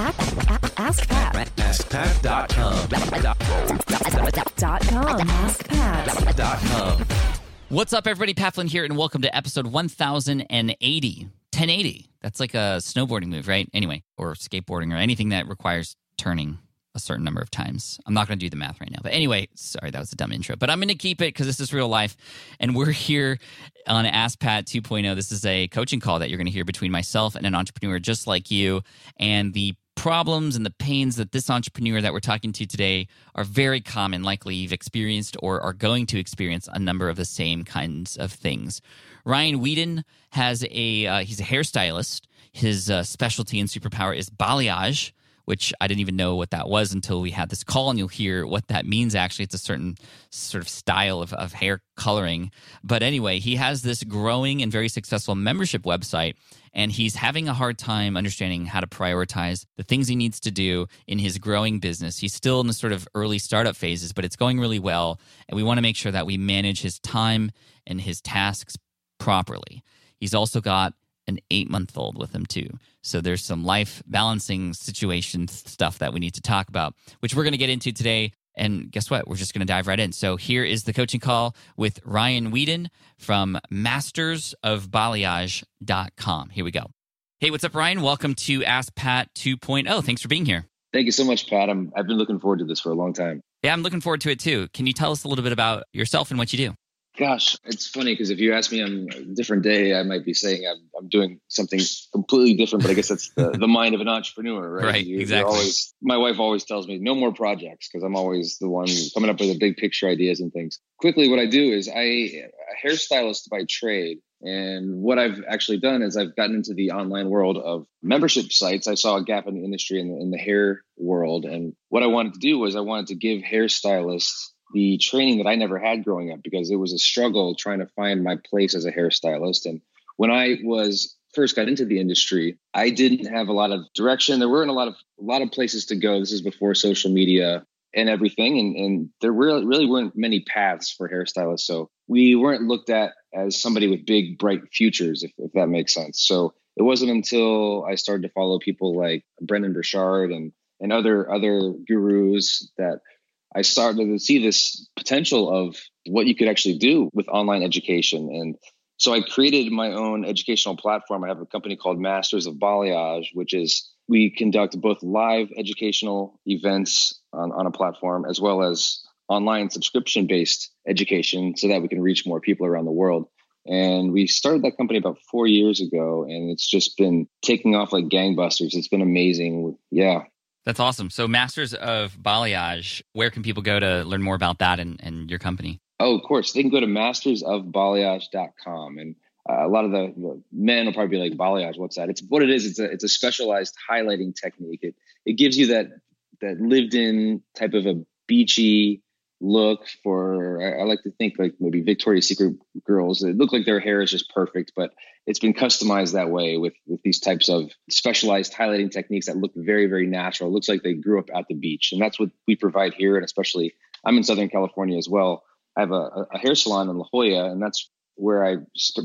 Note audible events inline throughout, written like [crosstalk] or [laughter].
Ask Pat. AskPat.com. Dot com. AskPat. What's up, everybody? Pat Flynn here, and welcome to episode 1080. 1080. That's like a snowboarding move, right? Anyway, or skateboarding or anything that requires turning a certain number of times. I'm not going to do the math right now. But anyway, sorry, that was a dumb intro. But I'm going to keep it because this is real life. And we're here on Ask Pat 2.0. This is a coaching call that you're going to hear between myself and an entrepreneur just like you. And the problems and the pains that this entrepreneur that we're talking to today are very common. Likely you've experienced or are going to experience a number of the same kinds of things. Ryan Weeden has a uh, he's a hairstylist. His uh, specialty and superpower is balayage, which I didn't even know what that was until we had this call, and you'll hear what that means. Actually, it's a certain sort of style of, of hair coloring. But anyway, he has this growing and very successful membership website, and he's having a hard time understanding how to prioritize the things he needs to do in his growing business. He's still in the sort of early startup phases, but it's going really well, and we want to make sure that we manage his time and his tasks properly. He's also got an eight month old with him too. So there's some life balancing situation stuff that we need to talk about, which we're going to get into today. And guess what? We're just going to dive right in. So here is the coaching call with Ryan Weeden from mastersofbalayage.com. Here we go. Hey, what's up, Ryan? Welcome to Ask Pat 2.0. Thanks for being here. Thank you so much, Pat. I'm, I've been looking forward to this for a long time. Yeah, I'm looking forward to it too. Can you tell us a little bit about yourself and what you do? Gosh, it's funny because if you ask me on a different day, I might be saying I'm, I'm doing something completely different. But I guess that's the, [laughs] the mind of an entrepreneur, right? Right, You- exactly. Always, my wife always tells me no more projects because I'm always the one coming up with the big picture ideas and things. Quickly, what I do is I a hairstylist by trade, and what I've actually done is I've gotten into the online world of membership sites. I saw a gap in the industry in the, in the hair world, and what I wanted to do was I wanted to give hairstylists the training that I never had growing up because it was a struggle trying to find my place as a hairstylist. And when I was first got into the industry, I didn't have a lot of direction. There weren't a lot of a lot of places to go. This is before social media and everything, and and there really really weren't many paths for hairstylists. So we weren't looked at as somebody with big bright futures, if, if that makes sense. So it wasn't until I started to follow people like Brendon Burchard and and other other gurus that I started to see this potential of what you could actually do with online education. And so I created my own educational platform. I have a company called Masters of Balayage, which is we conduct both live educational events on, on a platform as well as online subscription based education so that we can reach more people around the world. And we started that company about four years ago, and it's just been taking off like gangbusters. It's been amazing. Yeah. That's awesome. So, Masters of Balayage, where can people go to learn more about that and, and your company? Oh, of course. They can go to mastersofbalayage.com. And uh, a lot of the, the men will probably be like, balayage, what's that? It's what it is. It's a, it's a specialized highlighting technique. It, it gives you that, that lived in type of a beachy look for, I, I like to think like maybe Victoria's Secret girls. They look like their hair is just perfect, but it's been customized that way with, with these types of specialized highlighting techniques that look very, very natural. It looks like they grew up at the beach. And that's what we provide here. And especially, I'm in Southern California as well. I have a, a hair salon in La Jolla, and that's where I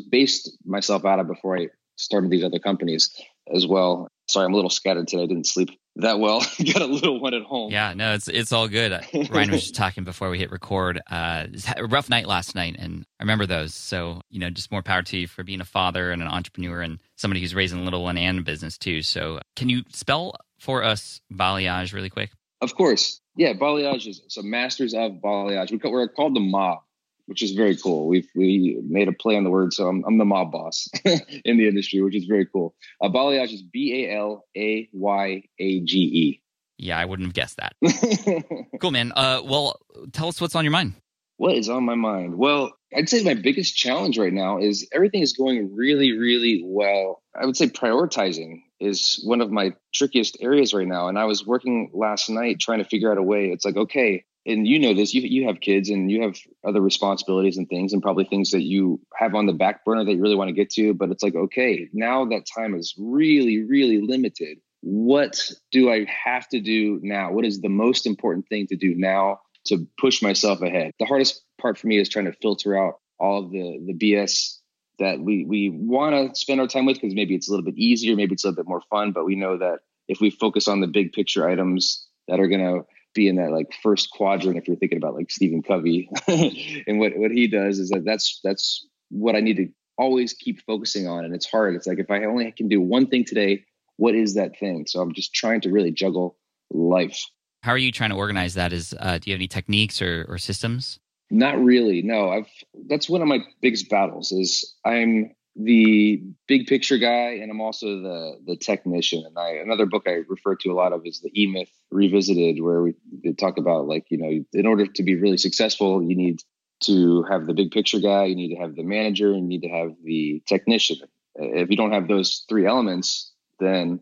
based myself out of before I started these other companies as well. Sorry, I'm a little scattered today. I didn't sleep that well. [laughs] Got a little one at home. Yeah, no, it's it's all good. [laughs] Ryan was just talking before we hit record. Uh, a rough night last night, and I remember those. So you know, just more power to you for being a father and an entrepreneur and somebody who's raising a little one and a business too. So can you spell for us balayage really quick? Of course. Yeah, balayage is so masters of balayage. We We're called the mob, which is very cool. We've we made a play on the word, so I'm, I'm the mob boss [laughs] in the industry, which is very cool. Uh, balayage is B A L A Y A G Yeah, I wouldn't have guessed that. E. [laughs] Cool, man. Uh, well, tell us what's on your mind. What is on my mind? Well, I'd say my biggest challenge right now is everything is going really, really well. I would say prioritizing is one of my trickiest areas right now. And I was working last night trying to figure out a way. It's like, okay, and you know this, you, you have kids and you have other responsibilities and things, and probably things that you have on the back burner that you really want to get to. But it's like, okay, now that time is really, really limited. What do I have to do now? What is the most important thing to do now to push myself ahead? The hardest part for me is trying to filter out all the the BS that we we want to spend our time with because maybe it's a little bit easier, maybe it's a little bit more fun, but we know that if we focus on the big picture items that are going to be in that like first quadrant if you're thinking about like Stephen Covey [laughs] and what what he does is that that's that's what I need to always keep focusing on and it's hard. It's like if I only can do one thing today what is that thing? So I'm just trying to really juggle life. How are you trying to organize that? Is uh, do you have any techniques or, or systems? Not really no. I've that's one of my biggest battles is I'm the big picture guy and I'm also the the technician. And I another book I refer to a lot of is the E Myth Revisited, where we talk about like, you know, in order to be really successful, you need to have the big picture guy, you need to have the manager, you need to have the technician. If you don't have those three elements, then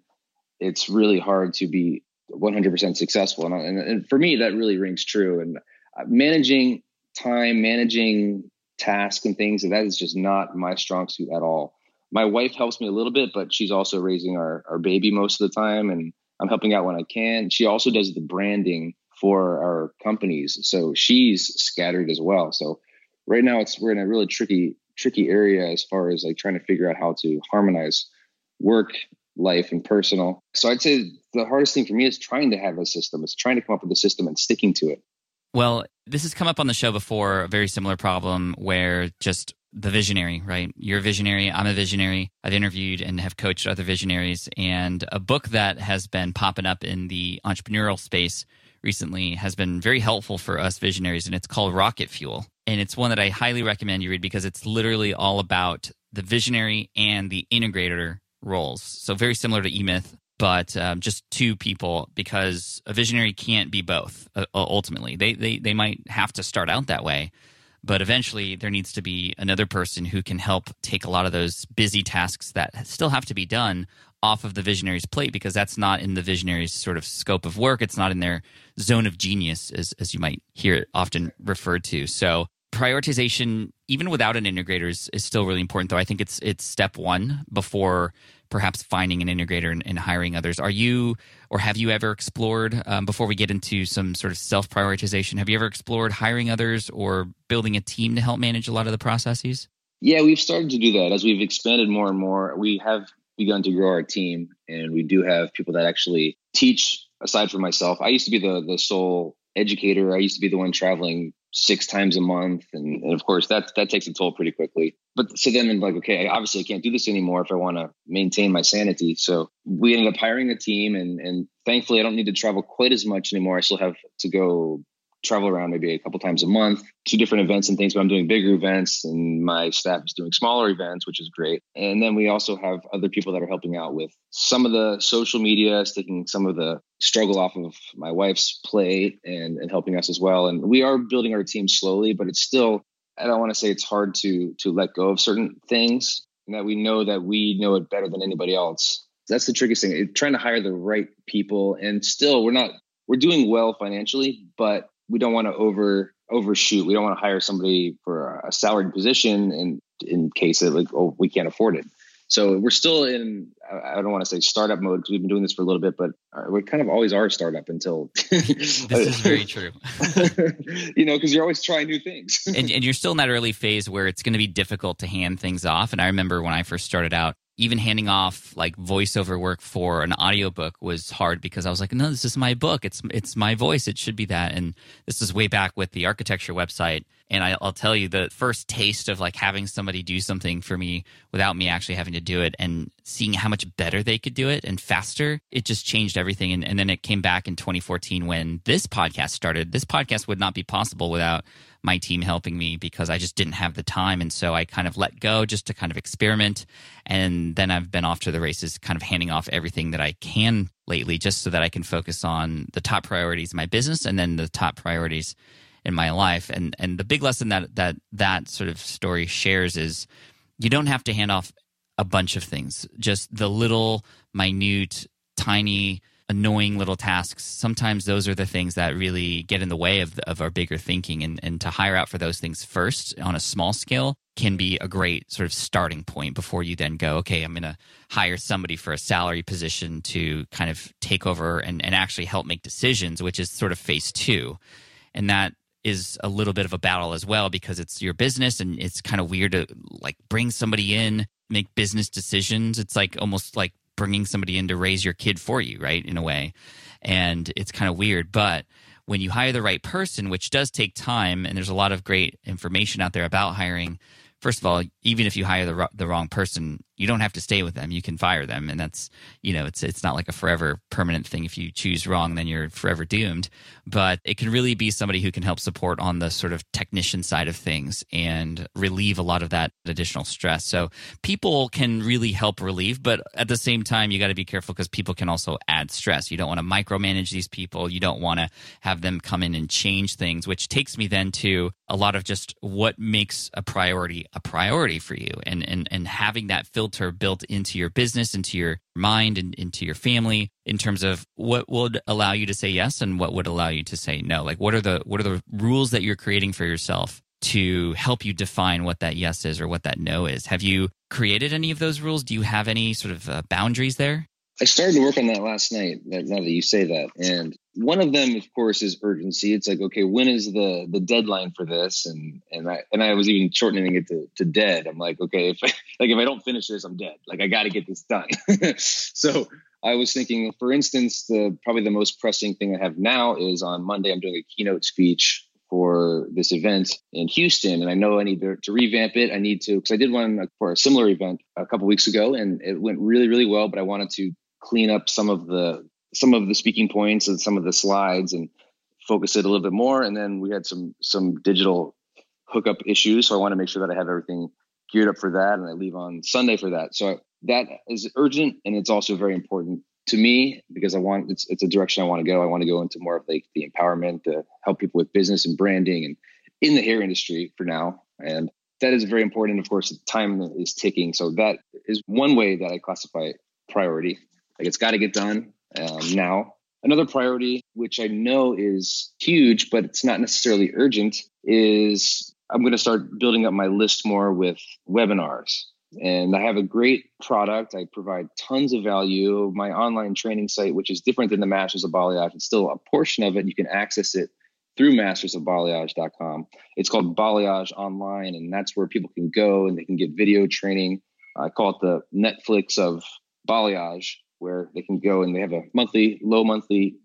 it's really hard to be 100% successful. And, and, and for me, that really rings true. And uh, managing time, managing tasks and things. And that is just not my strong suit at all. My wife helps me a little bit, but she's also raising our, our baby most of the time. And I'm helping out when I can. She also does the branding for our companies. So she's scattered as well. So right now it's we're in a really tricky, tricky area as far as like trying to figure out how to harmonize work, life, and personal. So I'd say the hardest thing for me is trying to have a system. It's trying to come up with a system and sticking to it. Well, this has come up on the show before, a very similar problem where just the visionary, right? You're a visionary, I'm a visionary. I've interviewed and have coached other visionaries. And a book that has been popping up in the entrepreneurial space recently has been very helpful for us visionaries, and it's called Rocket Fuel. And it's one that I highly recommend you read because it's literally all about the visionary and the integrator roles. So, very similar to E Myth, but um, just two people because a visionary can't be both uh, ultimately. They, they they might have to start out that way but eventually there needs to be another person who can help take a lot of those busy tasks that still have to be done off of the visionary's plate because that's not in the visionary's sort of scope of work. It's not in their zone of genius as, as you might hear it often referred to. So prioritization even without an integrator is, is still really important though i think it's it's step one before perhaps finding an integrator and, and, hiring others. Are you, or have you ever explored, um, before we get into some sort of self prioritization, have you ever explored hiring others or building a team to help manage a lot of the processes? Yeah, we've started to do that as we've expanded more and more. We have begun to grow our team, and we do have people that actually teach. Aside from myself, I used to be the the sole educator. I used to be the one traveling six times a month, and, and of course that that takes a toll pretty quickly. But so then I'm like, okay, obviously I can't do this anymore if I want to maintain my sanity. So we ended up hiring a team, and and thankfully I don't need to travel quite as much anymore. I still have to go travel around maybe a couple times a month to different events and things, but I'm doing bigger events and my staff is doing smaller events, which is great. And then we also have other people that are helping out with some of the social media, taking some of the struggle off of my wife's plate and, and helping us as well. And we are building our team slowly, but it's still, I don't want to say it's hard to to let go of certain things and that we know that we know it better than anybody else. That's the trickiest thing. Trying to hire the right people and still we're not we're doing well financially, but we don't want to over overshoot. We don't want to hire somebody for a salaried position in in case of like oh we can't afford it. So we're still in I don't want to say startup mode because we've been doing this for a little bit, but uh, we kind of always are startup until [laughs] this is very true. [laughs] you know, because you're always trying new things, and, and you're still in that early phase where it's going to be difficult to hand things off. And I remember when I first started out, even handing off like voiceover work for an audiobook was hard because I was like, no, this is my book. It's it's my voice. It should be that. And this is way back with the architecture website. And I, will tell you the first taste of like having somebody do something for me without me actually having to do it and seeing how much better they could do it and faster, it just changed everything. And, and then it came back in 2014 when this podcast started. This podcast would not be possible without my team helping me because I just didn't have the time. And so I kind of let go just to kind of experiment. And then I've been off to the races, kind of handing off everything that I can lately just so that I can focus on the top priorities in my business and then the top priorities in my life. And and the big lesson that that that sort of story shares is you don't have to hand off a bunch of things. Just the little minute tiny annoying little tasks, sometimes those are the things that really get in the way of, of our bigger thinking. And, and to hire out for those things first on a small scale can be a great sort of starting point before you then go, okay, I'm going to hire somebody for a salary position to kind of take over and, and actually help make decisions, which is sort of phase two. And that is a little bit of a battle as well because it's your business and it's kind of weird to like bring somebody in make business decisions it's like almost like bringing somebody in to raise your kid for you, right? In a way. And it's kind of weird. But when you hire the right person, which does take time, and there's a lot of great information out there about hiring, first of all, even if you hire the, the wrong person, you don't have to stay with them. You can fire them, and that's you know it's it's not like a forever permanent thing. If you choose wrong, then you're forever doomed. But it can really be somebody who can help support on the sort of technician side of things and relieve a lot of that additional stress. So people can really help relieve, but at the same time, you got to be careful because people can also add stress. You don't want to micromanage these people. You don't want to have them come in and change things, which takes me then to a lot of just what makes a priority a priority for you, and and and having that filter filter built into your business, into your mind, and into your family in terms of what would allow you to say yes and what would allow you to say no? Like what are the what are the rules that you're creating for yourself to help you define what that yes is or what that no is? Have you created any of those rules? Do you have any sort of uh, boundaries there? I started to work on that last night. Now that you say that, and one of them, of course, is urgency. It's like, okay, when is the the deadline for this? And and I and I was even shortening it to, to dead. I'm like, okay, if I, [laughs] like if I don't finish this, I'm dead. Like I got to get this done. [laughs] so I was thinking, for instance, the probably the most pressing thing I have now is on Monday. I'm doing a keynote speech for this event in Houston, and I know I need to, to revamp it. I need to because I did one for a similar event a couple weeks ago, and it went really, really well. But I wanted to clean up some of the some of the speaking points and some of the slides and focus it a little bit more. And then we had some some digital hookup issues, so I want to make sure that I have everything geared up for that, and I leave on Sunday for that. So that is urgent, and it's also very important to me because I want it's it's a direction I want to go. I want to go into more of like the empowerment to help people with business and branding and in the hair industry for now. And that is very important. Of course, time is ticking. So that is one way that I classify priority. Like it's got to get done um, now. Another priority, which I know is huge, but it's not necessarily urgent, is I'm going to start building up my list more with webinars. And I have a great product. I provide tons of value. My online training site, which is different than the Masters of Balayage, it's still a portion of it. You can access it through mastersofbalayage.com. It's called Balayage Online, and that's where people can go and they can get video training. I call it the Netflix of balayage where they can go and they have a monthly, low monthly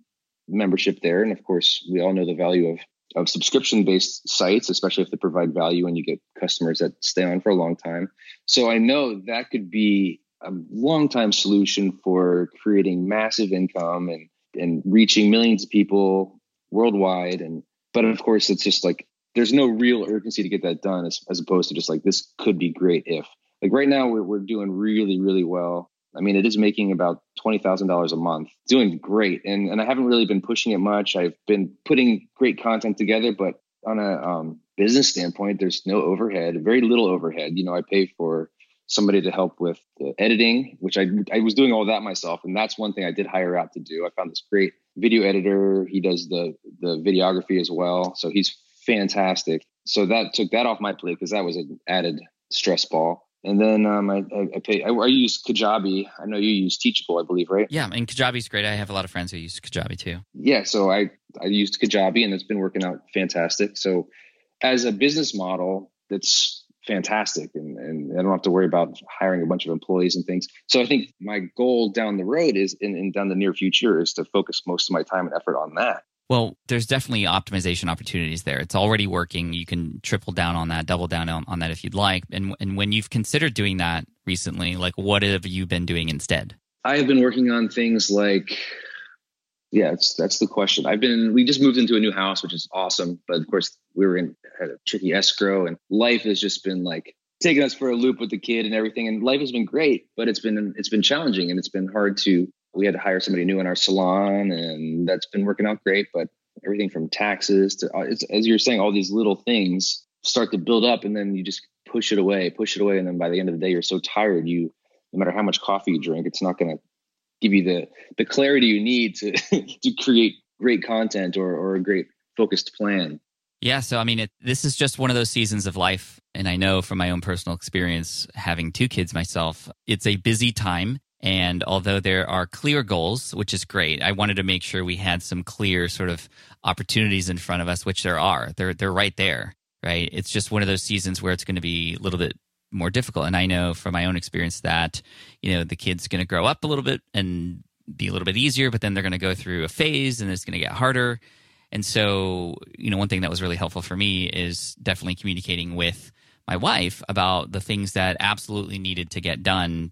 membership there. And of course, we all know the value of of subscription based sites, especially if they provide value and you get customers that stay on for a long time. So I know that could be a long time solution for creating massive income and and reaching millions of people worldwide. And but of course, it's just like there's no real urgency to get that done, as, as opposed to just like this could be great if. Like right now, we're we're doing really really well I mean, it is making about twenty thousand dollars a month, doing great, and and I haven't really been pushing it much. I've been putting great content together, but on a um, business standpoint, there's no overhead, very little overhead. You know, I pay for somebody to help with the editing, which I I was doing all that myself, and that's one thing I did hire out to do. I found this great video editor. He does the the videography as well, so he's fantastic. So that took that off my plate because that was an added stress ball. And then um, I, I, pay. I, I, use Kajabi. I know you use Teachable, I believe, right? Yeah, and Kajabi's great. I have a lot of friends who use Kajabi too. Yeah, so I I used Kajabi, and it's been working out fantastic. So, as a business model, that's fantastic, and, and I don't have to worry about hiring a bunch of employees and things. So, I think my goal down the road is, in, in down the near future, is to focus most of my time and effort on that. Well, there's definitely optimization opportunities there. It's already working. You can triple down on that, double down on, on that if you'd like. And and when you've considered doing that recently, like what have you been doing instead? I have been working on things like yeah, that's the question. I've been we just moved into a new house, which is awesome, but of course we were in had a tricky escrow and life has just been like taking us for a loop with the kid and everything and life has been great, but it's been it's been challenging and it's been hard to we had to hire somebody new in our salon, and that's been working out great. But everything from taxes to, uh, as you're saying, all these little things start to build up, and then you just push it away, push it away, and then by the end of the day, you're so tired. You, no matter how much coffee you drink, it's not going to give you the the clarity you need to [laughs] to create great content or or a great focused plan. Yeah, so I mean, it, this is just one of those seasons of life. And I know from my own personal experience, having two kids myself, it's a busy time. And although there are clear goals, which is great, I wanted to make sure we had some clear sort of opportunities in front of us, which there are. They're they're right there, right? It's just one of those seasons where it's going to be a little bit more difficult. And I know from my own experience that, you know, the kid's going to grow up a little bit and be a little bit easier, but then they're going to go through a phase and it's going to get harder. And so, you know, one thing that was really helpful for me is definitely communicating with my wife about the things that absolutely needed to get done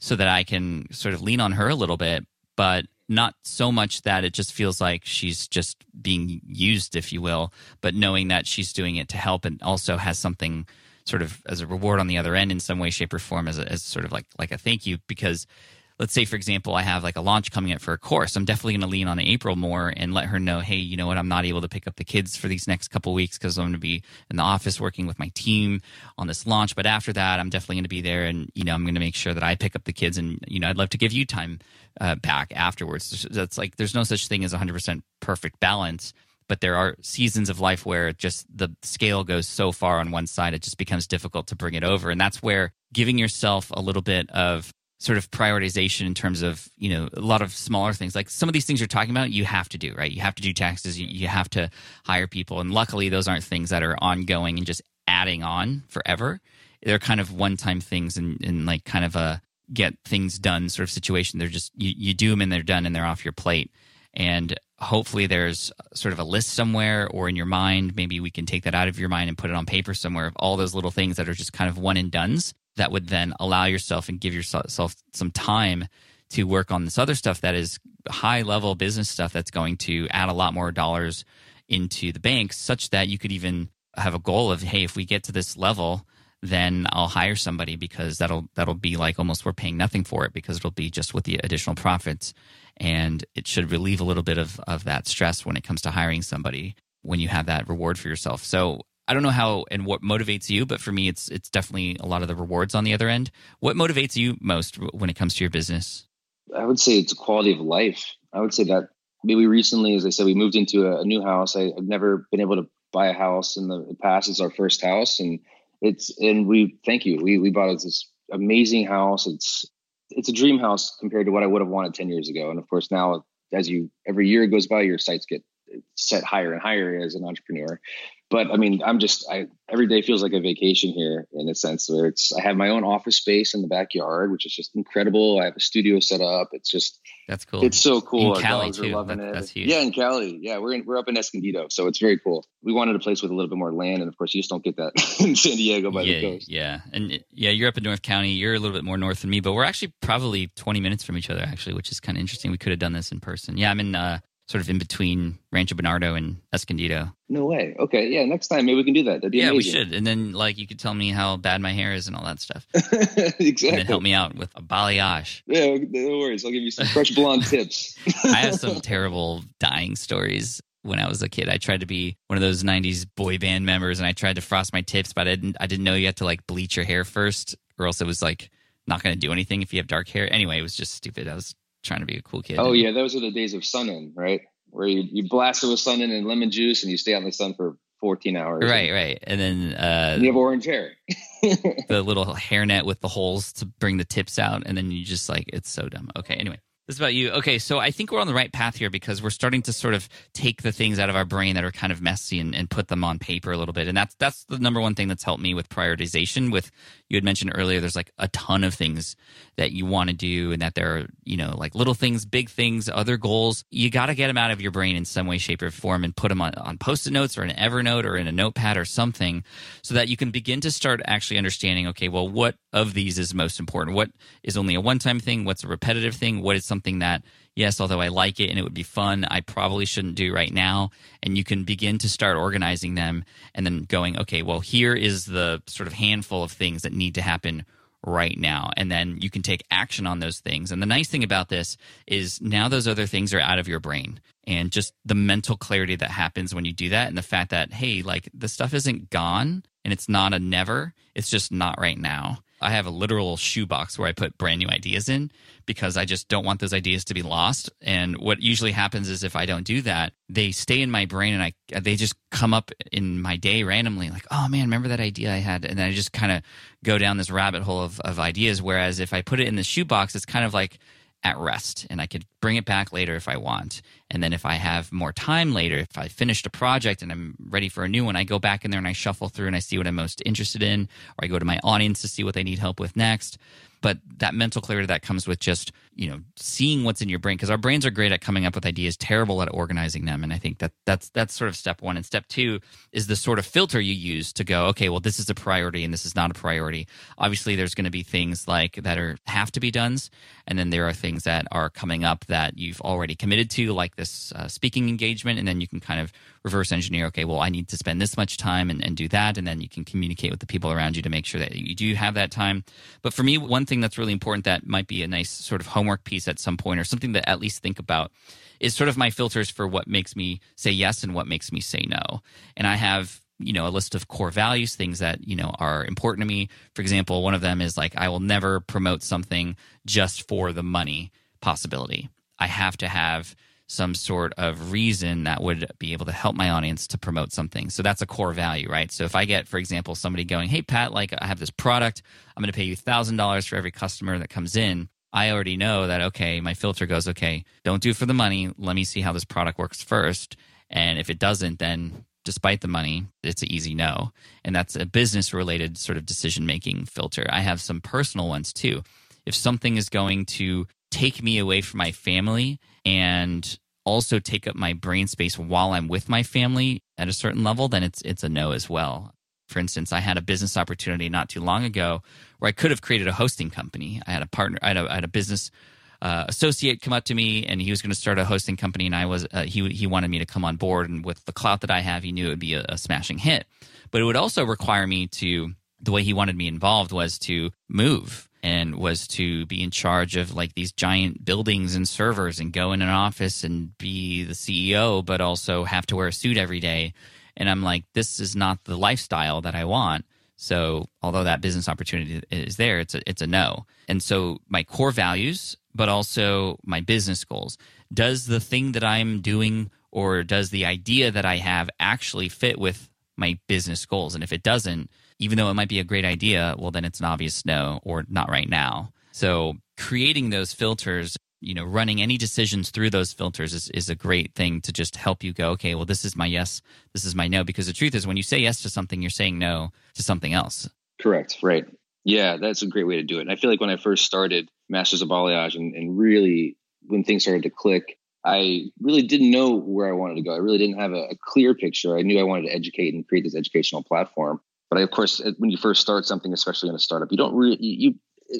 so that I can sort of lean on her a little bit, but not so much that it just feels like she's just being used, if you will, but knowing that she's doing it to help and also has something sort of as a reward on the other end in some way, shape, or form as, a, as sort of like like a thank you because let's say for example i have like a launch coming up for a course i'm definitely going to lean on april more and let her know hey you know what? I'm not able to pick up the kids for these next couple weeks because i'm going to be in the office working with my team on this launch but after that i'm definitely going to be there and you know i'm going to make sure that i pick up the kids and you know i'd love to give you time uh, back afterwards. That's like there's no such thing as 100% perfect balance but there are seasons of life where just the scale goes so far on one side it just becomes difficult to bring it over and that's where giving yourself a little bit of sort of prioritization in terms of you know a lot of smaller things. Like some of these things you're talking about you have to do right? You have to do taxes. You, you have to hire people. And luckily those aren't things that are ongoing and just adding on forever. They're kind of one-time things and, and like kind of a get things done sort of situation. They're just you, you do them and they're done and they're off your plate. And hopefully there's sort of a list somewhere or in your mind maybe we can take that out of your mind and put it on paper somewhere of all those little things that are just kind of one and dones that would then allow yourself and give yourself some time to work on this other stuff that is high level business stuff that's going to add a lot more dollars into the bank such that you could even have a goal of hey if we get to this level then I'll hire somebody because that'll that'll be like almost we're paying nothing for it because it'll be just with the additional profits and it should relieve a little bit of of that stress when it comes to hiring somebody when you have that reward for yourself. So I don't know how and what motivates you, but for me, it's it's definitely a lot of the rewards on the other end. What motivates you most when it comes to your business? I would say it's quality of life. I would say that maybe recently, as I said, we moved into a, a new house. I, have never been able to buy a house in the past. It's our first house, and it's and we thank you. We we bought this amazing house. It's it's a dream house compared to what I would have wanted ten years ago. And of course, now as you every year goes by, your sights get set higher and higher as an entrepreneur but I mean, I'm just I every day feels like a vacation here in a sense where it's I have my own office space in the backyard, which is just incredible. I have a studio set up. It's just that's cool. It's so cool. In Our Cali too. loving That- it. that's huge. Yeah, in Cali. Yeah, we're in, we're up in Escondido, so it's very cool. We wanted a place with a little bit more land, and of course, you just don't get that [laughs] in San Diego by yeah, the coast. yeah, and it- yeah, you're up in North County. You're a little bit more north than me, but we're actually probably 20 minutes from each other, actually, which is kind of interesting. We could have done this in person. Yeah, I'm in uh, sort of in between Rancho Bernardo and Escondido. No way. Okay, yeah. Next time, maybe we can do that. That'd be yeah, we should. And then like you could tell me how bad my hair is and all that stuff, [laughs] exactly. help me out with a balayage. Yeah, no worries. I'll give you some fresh blonde tips. [laughs] I have some [laughs] terrible dying stories. When I was a kid, I tried to be one of those '90s boy band members, and I tried to frost my tips, but I didn't. I didn't know you had to like bleach your hair first, or else it was like not going to do anything if you have dark hair. Anyway, it was just stupid. I was trying to be a cool kid. Oh yeah, those are the days of sun in, right? Where you, you blast it with sun in and lemon juice, and you stay out in the sun for 14 hours. right, right. And then uh, And you have orange hair. the [laughs] little hairnet with the holes to bring the tips out, and then you just like it's so dumb. Okay, anyway. This is about you. Okay, so I think we're on the right path here because we're starting to sort of take the things out of our brain that are kind of messy and, and put them on paper a little bit. And that's that's the number one thing that's helped me with prioritization. With you had mentioned earlier, there's like a ton of things that you want to do, and that there are you know like little things, big things, other goals. You got to get them out of your brain in some way, shape, or form, and put them on, on post-it notes or an Evernote or in a notepad or something, so that you can begin to start actually understanding. Okay, well, what of these is most important? What is only a one-time thing? What's a repetitive thing? What is something that yes, although I like it and it would be fun, I probably shouldn't do right now. And you can begin to start organizing them and then going, okay, well, here is the sort of handful of things that need to happen right now. And then you can take action on those things. And the nice thing about this is now those other things are out of your brain. And just the mental clarity that happens when you do that, and the fact that, hey, like the stuff isn't gone and it's not a never, it's just not right now. I have a literal shoebox where I put brand new ideas in because I just don't want those ideas to be lost. And what usually happens is if I don't do that, they stay in my brain and I they just come up in my day randomly, like, oh man, remember that idea I had? And then I just kind of go down this rabbit hole of, of ideas. Whereas if I put it in the shoebox, it's kind of like at rest and I could bring it back later if I want. And then if I have more time later, if I finished a project and I'm ready for a new one, I go back in there and I shuffle through and I see what I'm most interested in, or I go to my audience to see what they need help with next but that mental clarity that comes with just you know seeing what's in your brain because our brains are great at coming up with ideas terrible at organizing them and i think that that's that's sort of step one and step two is the sort of filter you use to go okay well this is a priority and this is not a priority. Obviously there's going to be things like that are have to be done and then there are things that are coming up that you've already committed to like this uh, speaking engagement and then you can kind of reverse engineer okay well i need to spend this much time and, and do that and then you can communicate with the people around you to make sure that you do have that time. But for me one thing that's really important that might be a nice sort of homework piece at some point or something to at least think about is sort of my filters for what makes me say yes and what makes me say no. And I have you know a list of core values things that you know are important to me for example one of them is like i will never promote something just for the money possibility i have to have some sort of reason that would be able to help my audience to promote something. So that's a core value, right? So if I get, for example, somebody going, Hey, Pat, like I have this product, I'm going to pay you $1,000 for every customer that comes in. I already know that, okay, my filter goes, okay, don't do for the money. Let me see how this product works first. And if it doesn't, then despite the money, it's an easy no. And that's a business related sort of decision making filter. I have some personal ones too. If something is going to take me away from my family and also take up my brain space while I'm with my family at a certain level, then it's it's a no as well. For instance, I had a business opportunity not too long ago where I could have created a hosting company. I had a partner, I had a, I had a business uh, associate come up to me, and he was going to start a hosting company, and I was uh, he he wanted me to come on board, and with the clout that I have, he knew it would be a, a smashing hit. But it would also require me to the way he wanted me involved was to move and was to be in charge of like these giant buildings and servers and go in an office and be the CEO, but also have to wear a suit every day. And I'm like, this is not the lifestyle that I want. So although that business opportunity is there, it's a, it's a no. And so my core values, but also my business goals. Does the thing that I'm doing or does the idea that I have actually fit with my business goals? And if it doesn't, even though it might be a great idea, well, then it's an obvious no or not right now. So creating those filters, you know, running any decisions through those filters is, is a great thing to just help you go, okay, well, this is my yes, this is my no. Because the truth is, when you say yes to something, you're saying no to something else. Correct. Right. Yeah, that's a great way to do it. And I feel like when I first started Masters of Balayage and, and really when things started to click, I really didn't know where I wanted to go. I really didn't have a, a, clear picture. I knew I wanted to educate and create this educational platform. But of course, when you first start something, especially in a startup, you don't really you.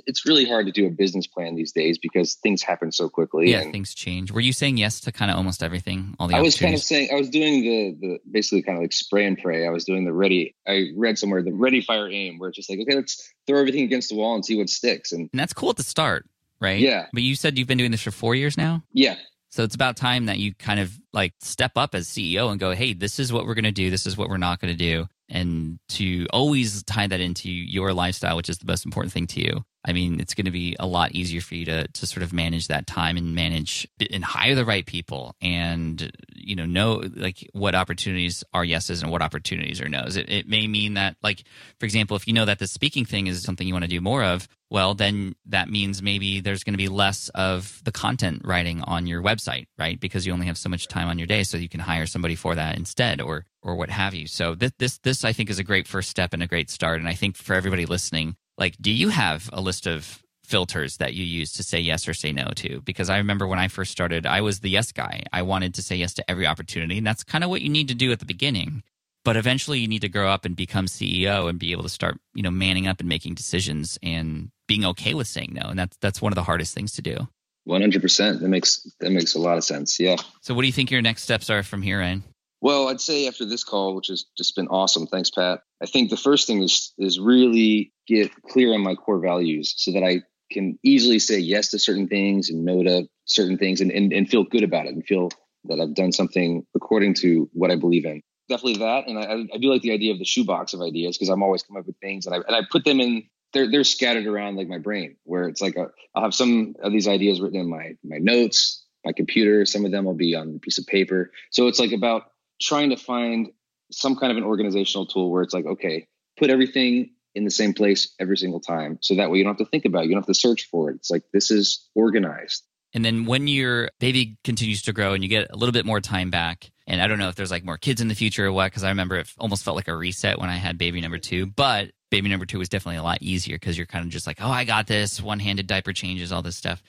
It's really hard to do a business plan these days because things happen so quickly. Yeah, things change. Were you saying yes to kind of almost everything? All the I was kind of saying I was doing the the basically kind of like spray and pray. I was doing the ready. I read somewhere the ready, fire, aim, where it's just like okay, let's throw everything against the wall and see what sticks. And, and that's cool at the start, right? Yeah. But you said you've been doing this for four years now. Yeah. So it's about time that you kind of like step up as CEO and go, hey, this is what we're going to do. This is what we're not going to do and to always tie that into your lifestyle, which is the most important thing to you. I mean, it's going to be a lot easier for you to to sort of manage that time and manage and hire the right people and you know know like what opportunities are yeses and what opportunities are nos. It, it may mean that like for example, if you know that the speaking thing is something you want to do more of, well then that means maybe there's going to be less of the content writing on your website, right? Because you only have so much time on your day, so you can hire somebody for that instead, or or what have you. So this this this I think is a great first step and a great start. And I think for everybody listening like do you have a list of filters that you use to say yes or say no to? Because i remember when i first started i was the yes guy. I wanted to say yes to every opportunity and that's kind of what you need to do at the beginning. But eventually you need to grow up and become ceo and be able to start you know manning up and making decisions and being okay with saying no and that's that's one of the hardest things to do. 100% that makes that makes a lot of sense. Yeah. So what do you think your next steps are from here in well, I'd say after this call, which has just been awesome, thanks, Pat. I think the first thing is is really get clear on my core values so that I can easily say yes to certain things and no to certain things and, and, and feel good about it and feel that I've done something according to what I believe in. Definitely that. And I, I do like the idea of the shoebox of ideas because I'm always coming up with things and I, and I put them in, they're, they're scattered around like my brain where it's like i will have some of these ideas written in my, my notes, my computer. Some of them will be on a piece of paper. So it's like about trying to find some kind of an organizational tool where it's like, okay, put everything in the same place every single time. So that way you don't have to think about it. You don't have to search for it. It's like this is organized. And then when your baby continues to grow and you get a little bit more time back, and I don't know if there's like more kids in the future or what, because I remember it almost felt like a reset when I had baby number two. But baby number two was definitely a lot easier because you're kind of just like, oh, I got this one handed diaper changes, all this stuff.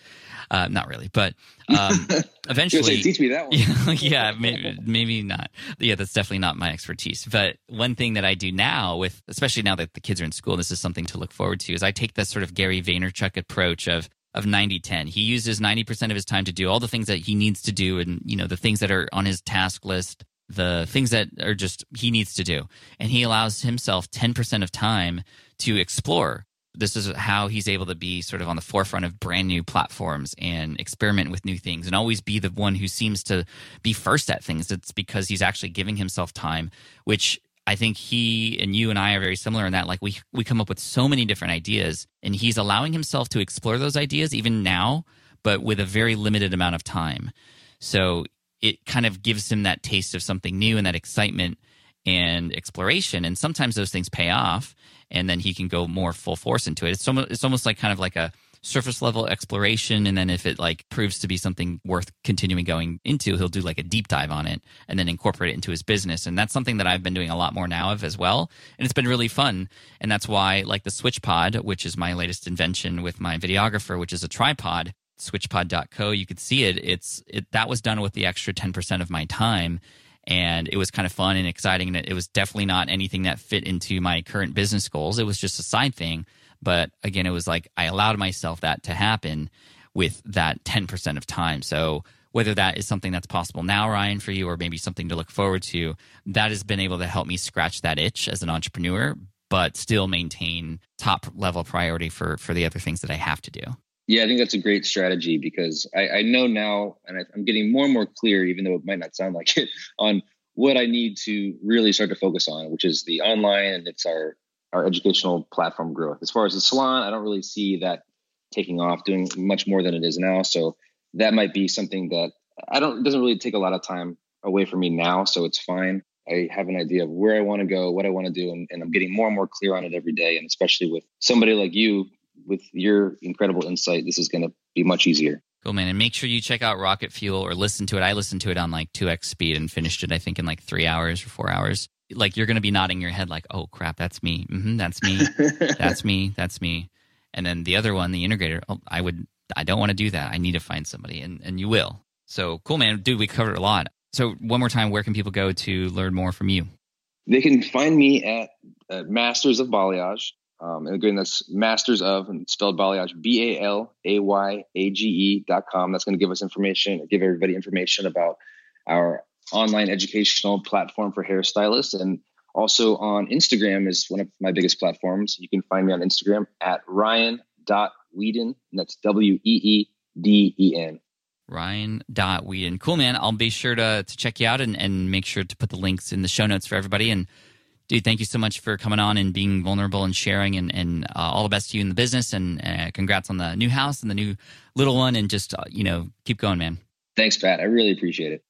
Uh, not really, but um, [laughs] eventually, say, teach me that one. [laughs] yeah, maybe, maybe not. Yeah, that's definitely not my expertise. But one thing that I do now, with especially now that the kids are in school, this is something to look forward to. Is I take this sort of Gary Vaynerchuk approach of of 90-10. He uses 90% of his time to do all the things that he needs to do and you know the things that are on his task list the things that are just he needs to do. And he allows himself 10% of time to explore. This is how he's able to be sort of on the forefront of brand new platforms and experiment with new things and always be the one who seems to be first at things. It's because he's actually giving himself time, which I think he and you and I are very similar in that like we we come up with so many different ideas and he's allowing himself to explore those ideas even now, but with a very limited amount of time. So it kind of gives him that taste of something new and that excitement and exploration. And sometimes those things pay off, and then he can go more full force into it. It's almost, it's almost like kind of like a surface level exploration. And then if it like proves to be something worth continuing going into he'll do like a deep dive on it and then incorporate it into his business. And that's something that i've been doing a lot more now of as well. And it's been really fun. And that's why like the switch pod which is my latest invention with my videographer which is a tripod switchpod.co you could see it. It's it that was done with the extra 10% of my time. And it was kind of fun and exciting. And it was definitely not anything that fit into my current business goals. It was just a side thing but again it was like i allowed myself that to happen with that 10% of time. So whether that is something that's possible now ryan for you or maybe something to look forward to that has been able to help me scratch that itch as an entrepreneur but still maintain top level priority for for the other things that i have to do. Yeah, I think that's a great strategy because I, I know now, and I, I'm getting more and more clear, even though it might not sound like it, [laughs] on what I need to really start to focus on, which is the online and it's our our educational platform growth. As far as the salon, I don't really see that taking off, doing much more than it is now. So that might be something that I don't doesn't really take a lot of time away from me now. So it's fine. I have an idea of where I want to go, what I want to do, and, and I'm getting more and more clear on it every day. And especially with somebody like you with your incredible insight, this is going to be much easier. Cool, man. And make sure you check out Rocket Fuel or listen to it. I listened to it on like 2x speed and finished it, I think, in like three hours or four hours. Like you're going to be nodding your head, like, oh, crap, that's me. Mm-hmm, that's me. [laughs] that's me. That's me. And then the other one, the integrator, oh, I would, I don't want to do that. I need to find somebody, and, and you will. So cool, man. Dude, we covered a lot. So one more time, where can people go to learn more from you? They can find me at, at Masters of Balayage um, and again, that's masters of and spelled balayage, B A L A Y A G E dot com. That's going to give us information, give everybody information about our online educational platform for hairstylists. And also on Instagram is one of my biggest platforms. You can find me on Instagram at Ryan.Weeden. And that's W E E D E N. Ryan.Weeden. Cool, man. I'll be sure to, to check you out and, and make sure to put the links in the show notes for everybody. And dude, thank you so much for coming on and being vulnerable and sharing. And, and uh, all the best to you in the business. And uh, congrats on the new house and the new little one. And just, uh, you know, keep going, man. Thanks, Pat. I really appreciate it.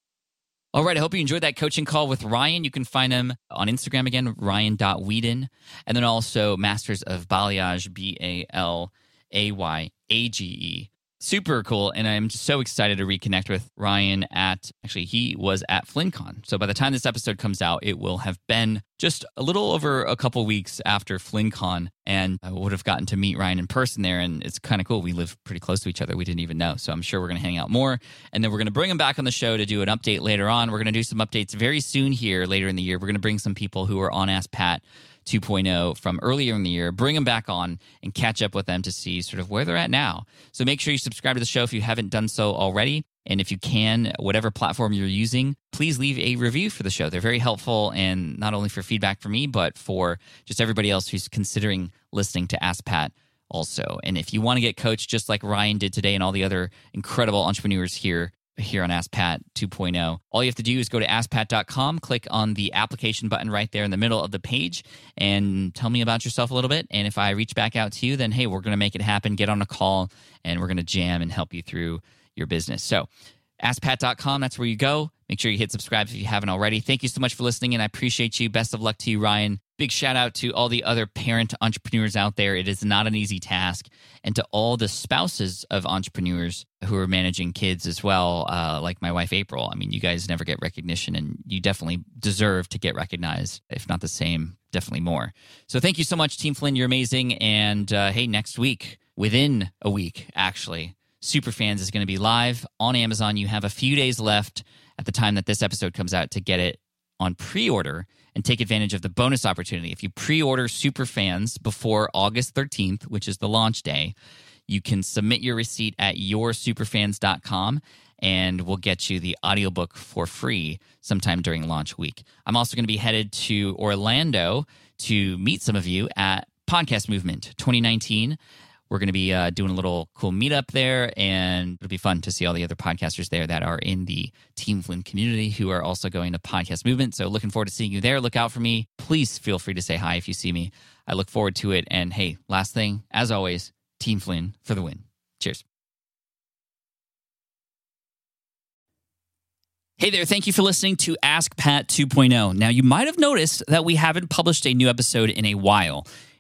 All right. I hope you enjoyed that coaching call with Ryan. You can find him on Instagram again, ryan.weeden. And then also Masters of Balayage, B A L A Y A G E super cool and i'm so excited to reconnect with ryan at actually he was at FlynnCon so by the time this episode comes out it will have been just a little over a couple weeks after FlynnCon and i would have gotten to meet ryan in person there and it's kind of cool. We live pretty close to each other. We didn't even know. So i'm sure we're going to hang out more and then we're going to bring him back on the show to do an update later on. We're going to do some updates very soon here later in the year. We're going to bring some people who are on ask pat 2.0 from earlier in the year, bring them back on and catch up with them to see sort of where they're at now. So make sure you subscribe to the show if you haven't done so already. And if you can, whatever platform you're using, please leave a review for the show. They're very helpful and not only for feedback for me, but for just everybody else who's considering listening to Ask Pat also. And if you want to get coached just like Ryan did today and all the other incredible entrepreneurs here, here on Ask Pat 2.0. All you have to do is go to askpat.com, click on the application button right there in the middle of the page, and tell me about yourself a little bit. And if I reach back out to you, then hey, we're going to make it happen. Get on a call, and we're going to jam and help you through your business. So, askpat.com, that's where you go. Make sure you hit subscribe if you haven't already. Thank you so much for listening, and I appreciate you. Best of luck to you, Ryan. Big shout out to all the other parent entrepreneurs out there. It is not an easy task. And to all the spouses of entrepreneurs who are managing kids as well, uh, like my wife, April. I mean, you guys never get recognition, and you definitely deserve to get recognized, if not the same, definitely more. So thank you so much, Team Flynn. You're amazing. And uh, hey, next week, within a week, actually, Superfans is going to be live on Amazon. You have a few days left at the time that this episode comes out to get it on pre order and take advantage of the bonus opportunity. If you pre order Superfans before August 13th, which is the launch day, you can submit your receipt at yoursuperfans.com and we'll get you the audiobook for free sometime during launch week. I'm also going to be headed to Orlando to meet some of you at Podcast Movement 2019. We're going to be uh, doing a little cool meetup there, and it'll be fun to see all the other podcasters there that are in the Team Flynn community who are also going to Podcast Movement. So, looking forward to seeing you there. Look out for me. Please feel free to say hi if you see me. I look forward to it. And hey, last thing, as always, Team Flynn for the win. Cheers. Hey there, thank you for listening to Ask Pat 2.0. Now, you might have noticed that we haven't published a new episode in a while.